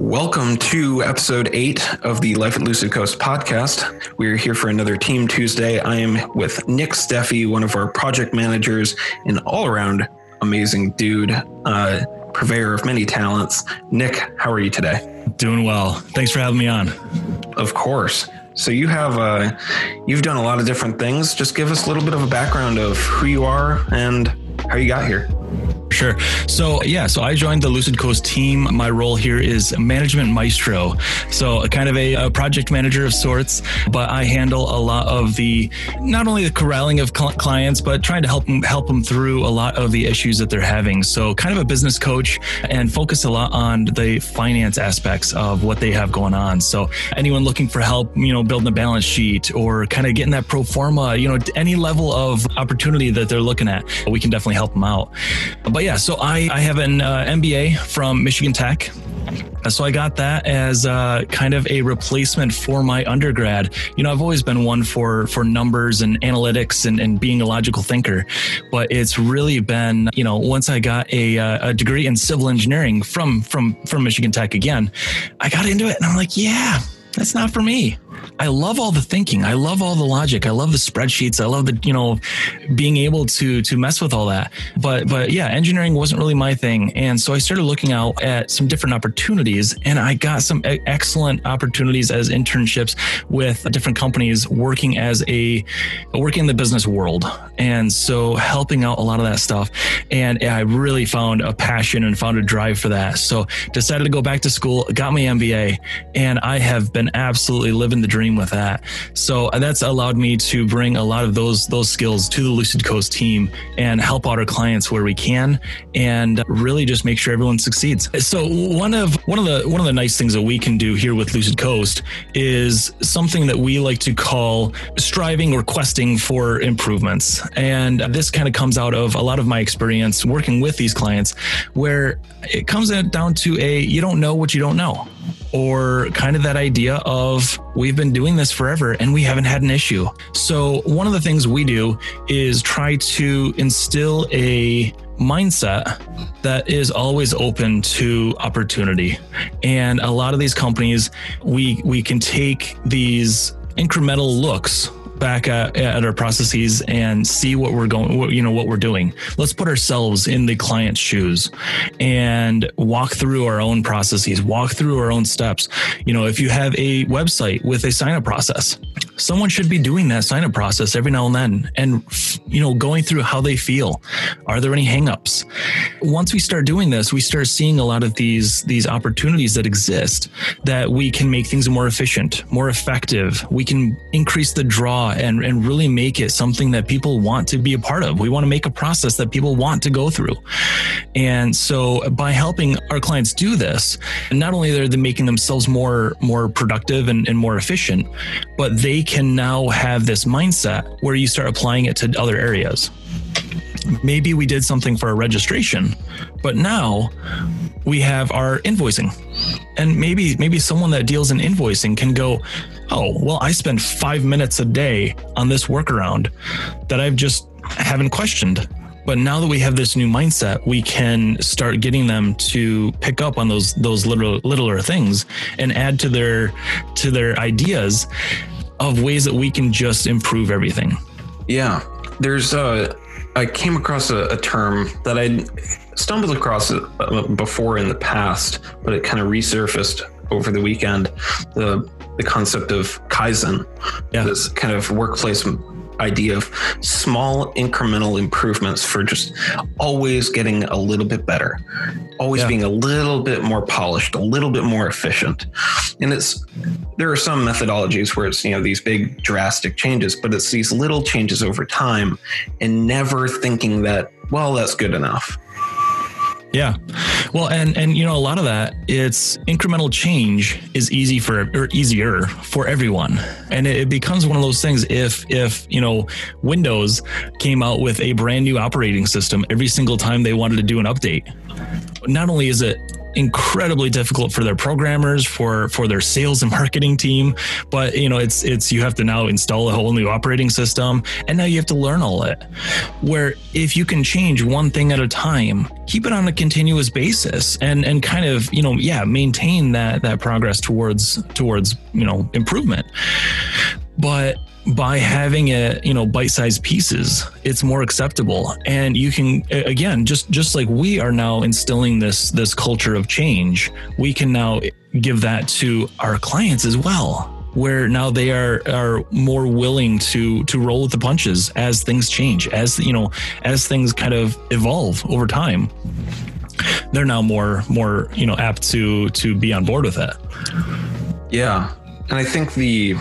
Welcome to episode eight of the Life at Lucid Coast podcast. We're here for another Team Tuesday. I am with Nick Steffey, one of our project managers, an all around amazing dude, uh, purveyor of many talents. Nick, how are you today? Doing well. Thanks for having me on. Of course. So you have uh, you've done a lot of different things. Just give us a little bit of a background of who you are and how you got here. Sure. So, yeah, so I joined the Lucid Coast team. My role here is management maestro. So, kind of a, a, project manager of sorts, but I handle a lot of the not only the corralling of cl- clients, but trying to help them help them through a lot of the issues that they're having. So, kind of a business coach and focus a lot on the finance aspects of what they have going on. So, anyone looking for help, you know, building a balance sheet or kind of getting that pro forma, you know, any level of opportunity that they're looking at, we can definitely help them out. But yeah, so I, I have an uh, MBA from Michigan Tech. So I got that as uh, kind of a replacement for my undergrad. You know, I've always been one for for numbers and analytics and, and being a logical thinker, but it's really been you know once I got a, uh, a degree in civil engineering from from from Michigan Tech again, I got into it and I'm like, yeah, that's not for me. I love all the thinking. I love all the logic. I love the spreadsheets. I love the, you know, being able to to mess with all that. But but yeah, engineering wasn't really my thing. And so I started looking out at some different opportunities and I got some excellent opportunities as internships with different companies working as a working in the business world. And so helping out a lot of that stuff. And I really found a passion and found a drive for that. So decided to go back to school, got my MBA, and I have been absolutely living the dream with that. So that's allowed me to bring a lot of those those skills to the Lucid Coast team and help out our clients where we can, and really just make sure everyone succeeds. So one of one of the one of the nice things that we can do here with Lucid Coast is something that we like to call striving or questing for improvements, and this kind of comes out of a lot of my experience working with these clients, where it comes down to a you don't know what you don't know or kind of that idea of we've been doing this forever and we haven't had an issue. So, one of the things we do is try to instill a mindset that is always open to opportunity. And a lot of these companies, we we can take these incremental looks back at, at, our processes and see what we're going you know what we're doing. Let's put ourselves in the client's shoes and walk through our own processes walk through our own steps. You know if you have a website with a sign up process someone should be doing that sign up process every now and then and you know going through how they feel. Are there any hangups? Once we start doing this we start seeing a lot of these these opportunities that exist that we can make things more efficient more effective. We can increase the draw and and really make it something that people want to be a part of. We want to make a process that people want to go through. And so by helping our clients do this not only are they making themselves more more productive and, and more efficient but they can now have this mindset where you start applying it to other areas. Maybe we did something for a registration, but now we have our invoicing. And maybe maybe someone that deals in invoicing can go, "Oh, well, I spend 5 minutes a day on this workaround that I've just haven't questioned." But now that we have this new mindset, we can start getting them to pick up on those those little littler things and add to their to their ideas of ways that we can just improve everything. Yeah, there's uh, I came across a, a term that I stumbled across uh, before in the past, but it kind of resurfaced over the weekend. The the concept of kaizen, yeah. this kind of workplace idea of small incremental improvements for just always getting a little bit better, always yeah. being a little bit more polished, a little bit more efficient. And it's there are some methodologies where it's you know these big drastic changes, but it's these little changes over time and never thinking that well that's good enough. Yeah. Well, and and you know a lot of that it's incremental change is easy for or easier for everyone. And it, it, becomes one of those things if if, you know, Windows came out with a brand new operating system every single time they wanted to do an update. Not only is it incredibly difficult for their programmers, for for their sales and marketing team. But you know, it's it's you have to now install a whole new operating system, and now you have to learn all it. Where if you can change one thing at a time, keep it on a continuous basis, and and kind of you know yeah maintain that that progress towards towards you know improvement. But by having it you know bite-sized pieces it's more acceptable. And you can again just just like we are now instilling this this culture of change we can now give that to our clients as well where now they are are more willing to to roll with the punches as things change as you know as things kind of evolve over time. They're now more more you know apt to to be on board with that yeah. And i think the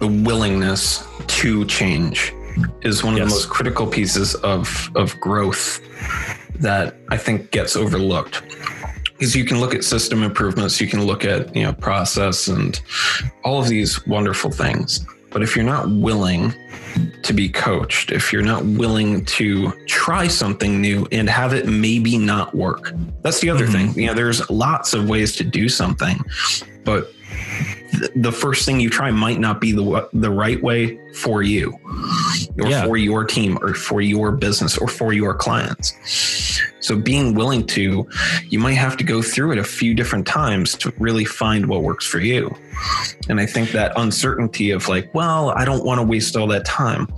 the willingness to change is one of yes. the most critical pieces of of growth that I think gets overlooked. Because you can look at system improvements, you can look at you know process and all of these wonderful things. But if you're not willing to be coached, if you're not willing to try something new and have it maybe not work, that's the other mm-hmm. thing. You know, there's lots of ways to do something, but the first thing you try might not be the the right way for you or yeah. for your team or for your business or for your clients. So being willing to you might have to go through it a few different times to really find what works for you. And I think that uncertainty of like, well, I don't want to waste all that time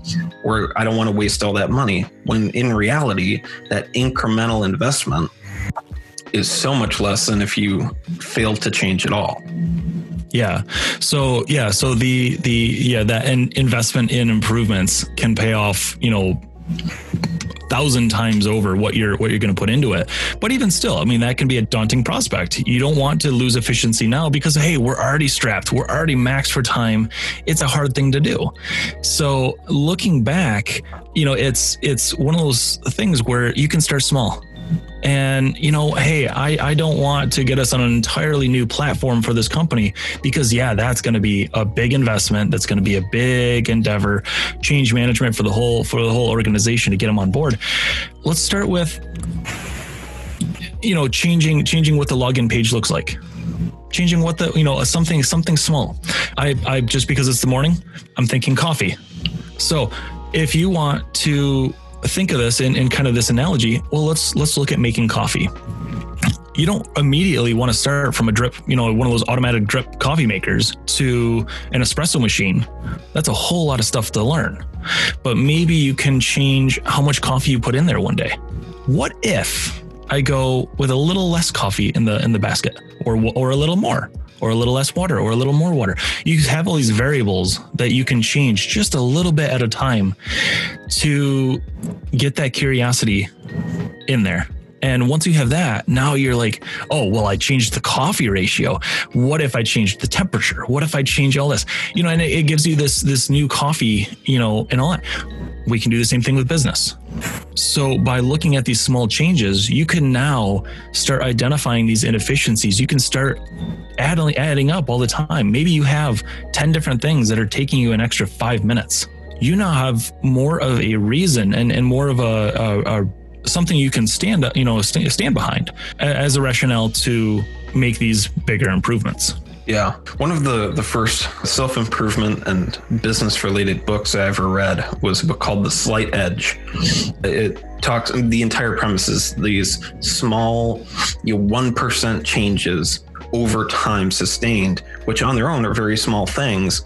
or I don't want to waste all that money when in reality that incremental investment is so much less than if you fail to change at all. Yeah. So yeah. So the the yeah that in investment in improvements can pay off. You know thousand times over what you're what you're going to put into it. But even still, I mean that can be a daunting prospect. You don't want to lose efficiency now because hey, we're already strapped. We're already maxed for time. It's a hard thing to do. So looking back, you know, it's it's one of those things where you can start small and you know hey I, I don't want to get us on an entirely new platform for this company because yeah that's going to be a big investment. That's going to be a big endeavor. Change management for the whole for the whole organization to get them on board. Let's start with you know changing changing what the login page looks like. Changing what the you know something something small. I i just because it's the morning i'm thinking coffee. So if you want to think of this in, in kind of this analogy, well, let's let's look at making coffee. You don't immediately want to start from a drip, you know, one of those automatic drip coffee makers to an espresso machine. That's a whole lot of stuff to learn. But maybe you can change how much coffee you put in there one day. What if I go with a little less coffee in the in the basket or or a little more? Or a little less water or a little more water. You have all these variables that you can change just a little bit at a time to get that curiosity in there. And once you have that, now you're like, oh, well, I changed the coffee ratio. What if I changed the temperature? What if I change all this? You know, and it, gives you this this new coffee, you know, and all that. We can do the same thing with business. So by looking at these small changes, you can now start identifying these inefficiencies. You can start adding adding up all the time. Maybe you have 10 different things that are taking you an extra five minutes. You now have more of a reason and, and more of a, a, a something you can stand you know stand behind as a rationale to make these bigger improvements. Yeah. One of the, the first self improvement and business related books I ever read was a book called The Slight Edge. It talks, the entire premise is these small, you know, 1% changes over time sustained, which on their own are very small things,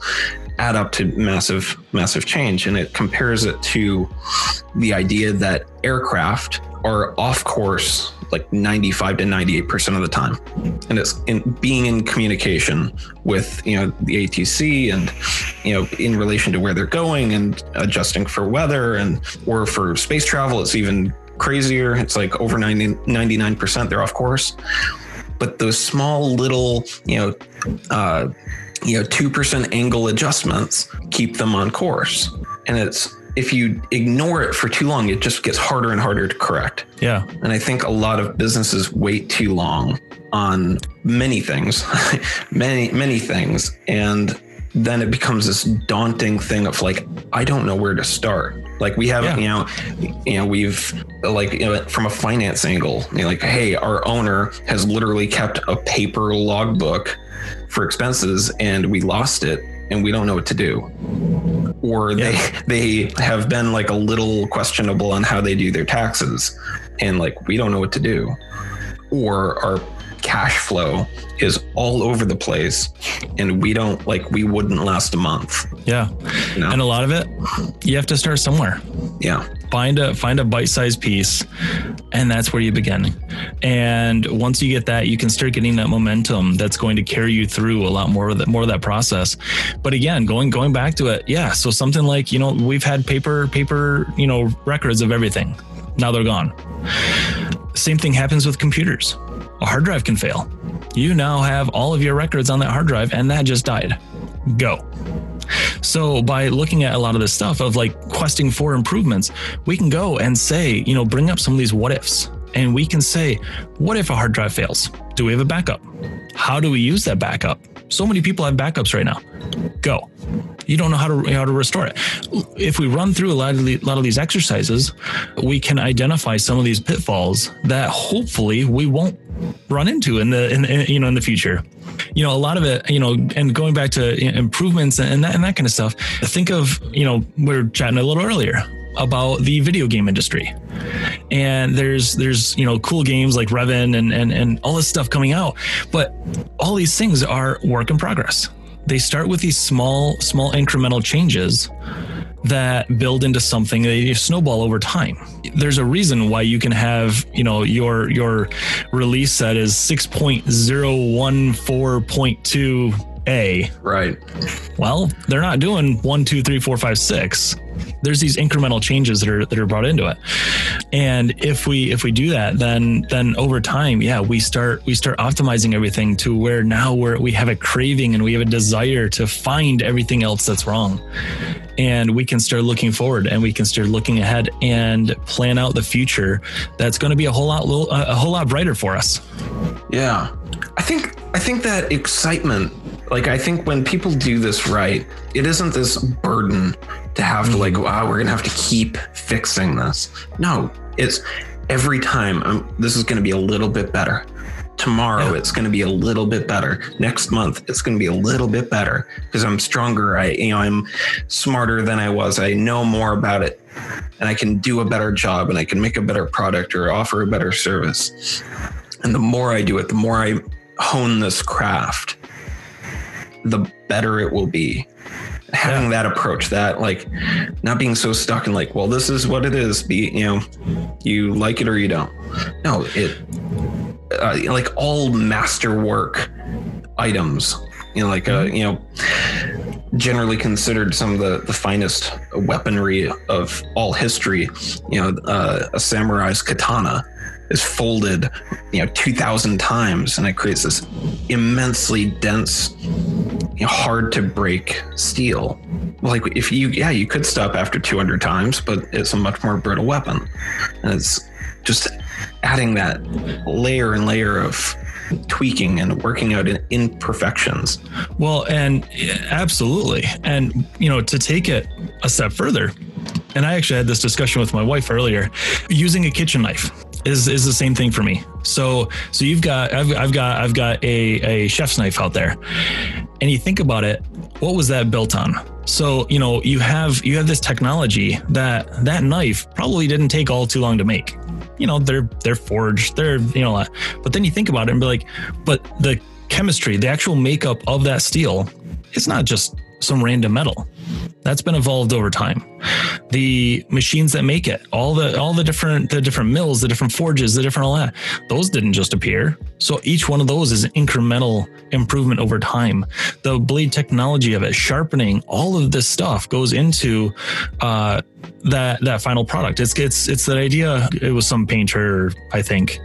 add up to massive, massive change. And it compares it to the idea that aircraft are off course like 95 to 98% of the time. And it's in being in communication with, you know, the ATC and, you know, in relation to where they're going and adjusting for weather and, or for space travel, it's even crazier. It's like over 90, 99% they're off course but those small little, you know, uh, you know, 2% angle adjustments keep them on course. And it's, if you ignore it for too long, it just gets harder and harder to correct. Yeah. And I think a lot of businesses wait too long on many things, many, many things. And then it becomes this daunting thing of like, I don't know where to start. Like we have, Yeah. you know, you know, we've like you know, from a finance angle, you know, like, hey, our owner has literally kept a paper logbook for expenses, and we lost it, and we don't know what to do. Or they they have been like a little questionable on how they do their taxes, and like we don't know what to do. Or our cash flow is all over the place, and we don't like we wouldn't last a month. Yeah. You know? And a lot of it, you have to start somewhere. Yeah. Find a find a bite-sized piece, and that's where you begin. And once you get that, you can start getting that momentum that's going to carry you through a lot more of that more of that process. But again, going going back to it, yeah. So something like you know we've had paper paper you know records of everything. Now they're gone. Same thing happens with computers. A hard drive can fail. You now have all of your records on that hard drive, and that just died. Go. So by looking at a lot of this stuff of like questing for improvements, we can go and say, you know, bring up some of these what ifs. And we can say, what if a hard drive fails? Do we have a backup? How do we use that backup? So many people have backups right now. Go. You don't know how to how to restore it. If we run through a lot of the, lot of these exercises, we can identify some of these pitfalls that hopefully we won't run into in the in, in you know in the future. You know a lot of it you know and going back to improvements and that and that kind of stuff think of you know we are chatting a little earlier about the video game industry. And there's there's you know cool games like Revan and and and all this stuff coming out but all these things are work in progress. They start with these small small incremental changes that build into something they snowball over time. There's a reason why you can have you know your your release that is 6.014.2 a. Right. well they're not doing one two three four five six there's these incremental changes that are that are brought into it. And if we if we do that then then over time yeah we start we start optimizing everything to where now we're we have a craving and we have a desire to find everything else that's wrong. And we can start looking forward and we can start looking ahead and plan out the future that's going to be a whole lot a whole lot brighter for us. Yeah. I think I think that excitement, like I think when people do this right, it isn't this burden to have to like, wow, we're gonna have to keep fixing this. No, it's every time um this is gonna be a little bit better. Tomorrow Yeah. it's gonna be a little bit better. Next month it's gonna be a little bit better because I'm stronger. I you know I'm smarter than I was. I know more about it, and I can do a better job, and I can make a better product or offer a better service. And the more I do it, the more I hone this craft, the better it will be. Having that approach, that like not being so stuck in like, well, this is what it is. Be you know, you like it or you don't. No, it uh, like all masterwork items. You know, like uh, you know, generally considered some of the the finest weaponry of all history. You know, uh, a samurai's katana is folded, you know, 2000 times and it creates this immensely dense, you know, hard to break steel. Like if you, yeah, you could stop after 200 times, but it's a much more brittle weapon. And it's just adding that layer and layer of tweaking and working out imperfections. Well, and absolutely. And, you know, to take it a step further, and I actually had this discussion with my wife earlier, using a kitchen knife is, is the same thing for me. So, so you've got, I've, I've got, I've got a, a chef's knife out there and you think about it, what was that built on? So, you know, you have, you have this technology that that knife probably didn't take all too long to make. You know, they're, they're forged, they're, you know, but then you think about it and be like, but the chemistry, the actual makeup of that steel, it's not just some random metal. That's been evolved over time. The machines that make it, all the all the different the different mills, the different forges, the different all that, those didn't just appear. So each one of those is an incremental improvement over time. The blade technology of it, sharpening, all of this stuff goes into uh, that that final product. It's it's it's that idea. It was some painter, I think,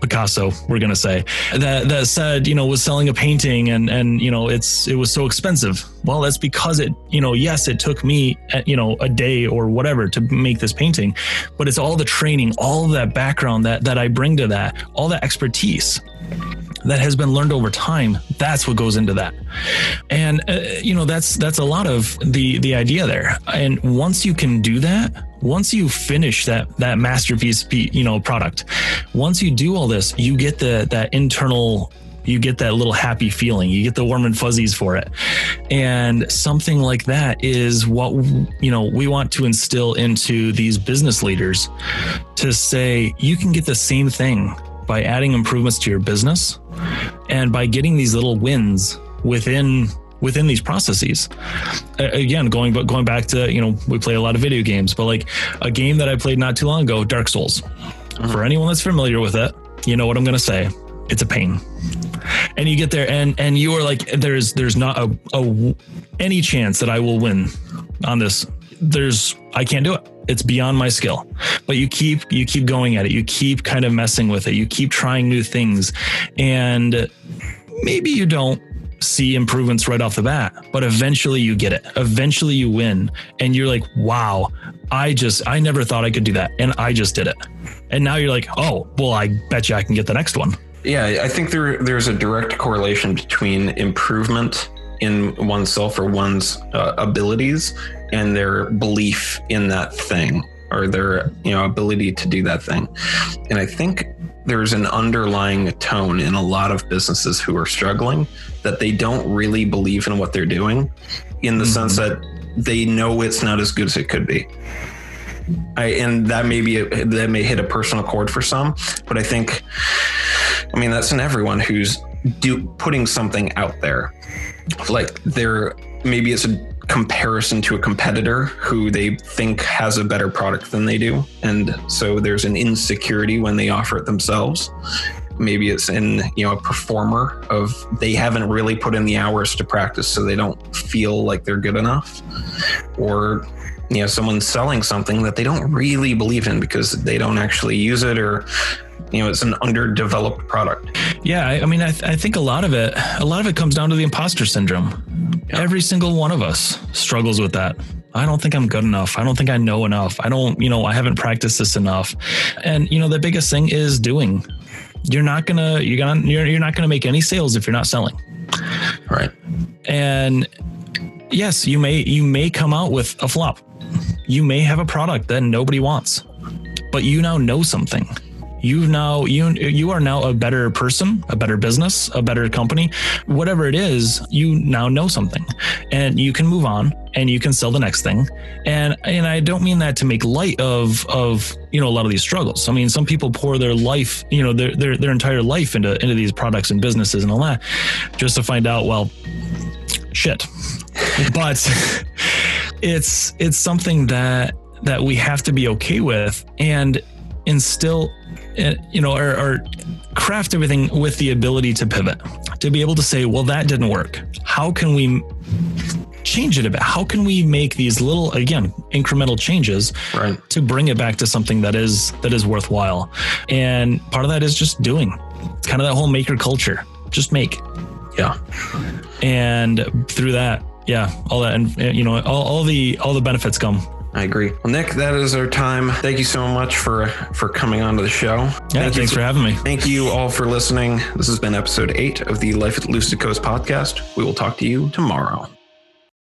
Picasso. We're gonna say that that said, you know, was selling a painting and and you know it's it was so expensive. Well, that's because it you know yes, it took me uh, you know a day or whatever to make this painting, but it's all the training, all that background that that I bring to that, all that expertise that has been learned over time that's what goes into that. And uh, you know that's that's a lot of the the idea there. And once you can do that once you finish that that masterpiece you know product once you do all this you get the that internal you get that little happy feeling. You get the warm and fuzzies for it. And something like that is what you know we want to instill into these business leaders to say you can get the same thing by adding improvements to your business and by getting these little wins within within these processes. Again going but going back to you know we play a lot of video games but like a game that i played not too long ago dark souls. Mm-hmm. for anyone that's familiar with it you know what i'm going to say it's a pain. And you get there and and you are like there's there's not a, a any chance that i will win on this. There's i can't do it. It's beyond my skill. But you keep you keep going at it. You keep kind of messing with it. You keep trying new things. And maybe you don't see improvements right off the bat but eventually you get it. Eventually you win. And you're like wow i just i never thought i could do that. And i just did it. And now you're like oh well i bet you i can get the next one yeah, I think there there's a direct correlation between improvement in oneself or one's uh, abilities and their belief in that thing or their you know ability to do that thing. And I think there's an underlying tone in a lot of businesses who are struggling that they don't really believe in what they're doing in the mm-hmm. sense that they know it's not as good as it could be. I, and that may be a, that may hit a personal chord for some, but I think, I mean, that's in everyone who's do putting something out there. Like there, maybe it's a comparison to a competitor who they think has a better product than they do, and so there's an insecurity when they offer it themselves. Maybe it's in you know a performer of they haven't really put in the hours to practice, so they don't feel like they're good enough, or you know someone's selling something that they don't really believe in because they don't actually use it or you know it's an underdeveloped product yeah i, I mean I, th- I, think a lot of it a lot of it comes down to the imposter syndrome yeah. every single one of us struggles with that I don't think I'm good enough. I don't think I know enough. I don't, you know, I haven't practiced this enough. And you know, the biggest thing is doing. You're not gonna, you're gonna, you're, you're not gonna make any sales if you're not selling. Right. And yes, you may, you may come out with a flop you may have a product that nobody wants, but you now know something. You now you you are now a better person, a better business, a better company, whatever it is. You now know something, and you can move on and you can sell the next thing. And and I don't mean that to make light of of you know a lot of these struggles. I mean, some people pour their life, you know, their their their entire life into into these products and businesses and all that, just to find out, well, shit. but it's it's something that that we have to be okay with and instill eh, you know or, or, craft everything with the ability to pivot to be able to say well that didn't work. How can we change it a bit? How can we make these little again incremental changes right. to bring it back to something that is that is worthwhile? And part of that is just doing. It's kind of that whole maker culture. Just make. Yeah. And through that yeah, all that, and you know, all, all the all the benefits come. I agree. Well, Nick, that is our time. Thank you so much for for coming on to the show. Yeah, Thank thanks for, for having me. Thank you all for listening. This has been episode eight of the Life at Lucid Coast podcast. We will talk to you tomorrow.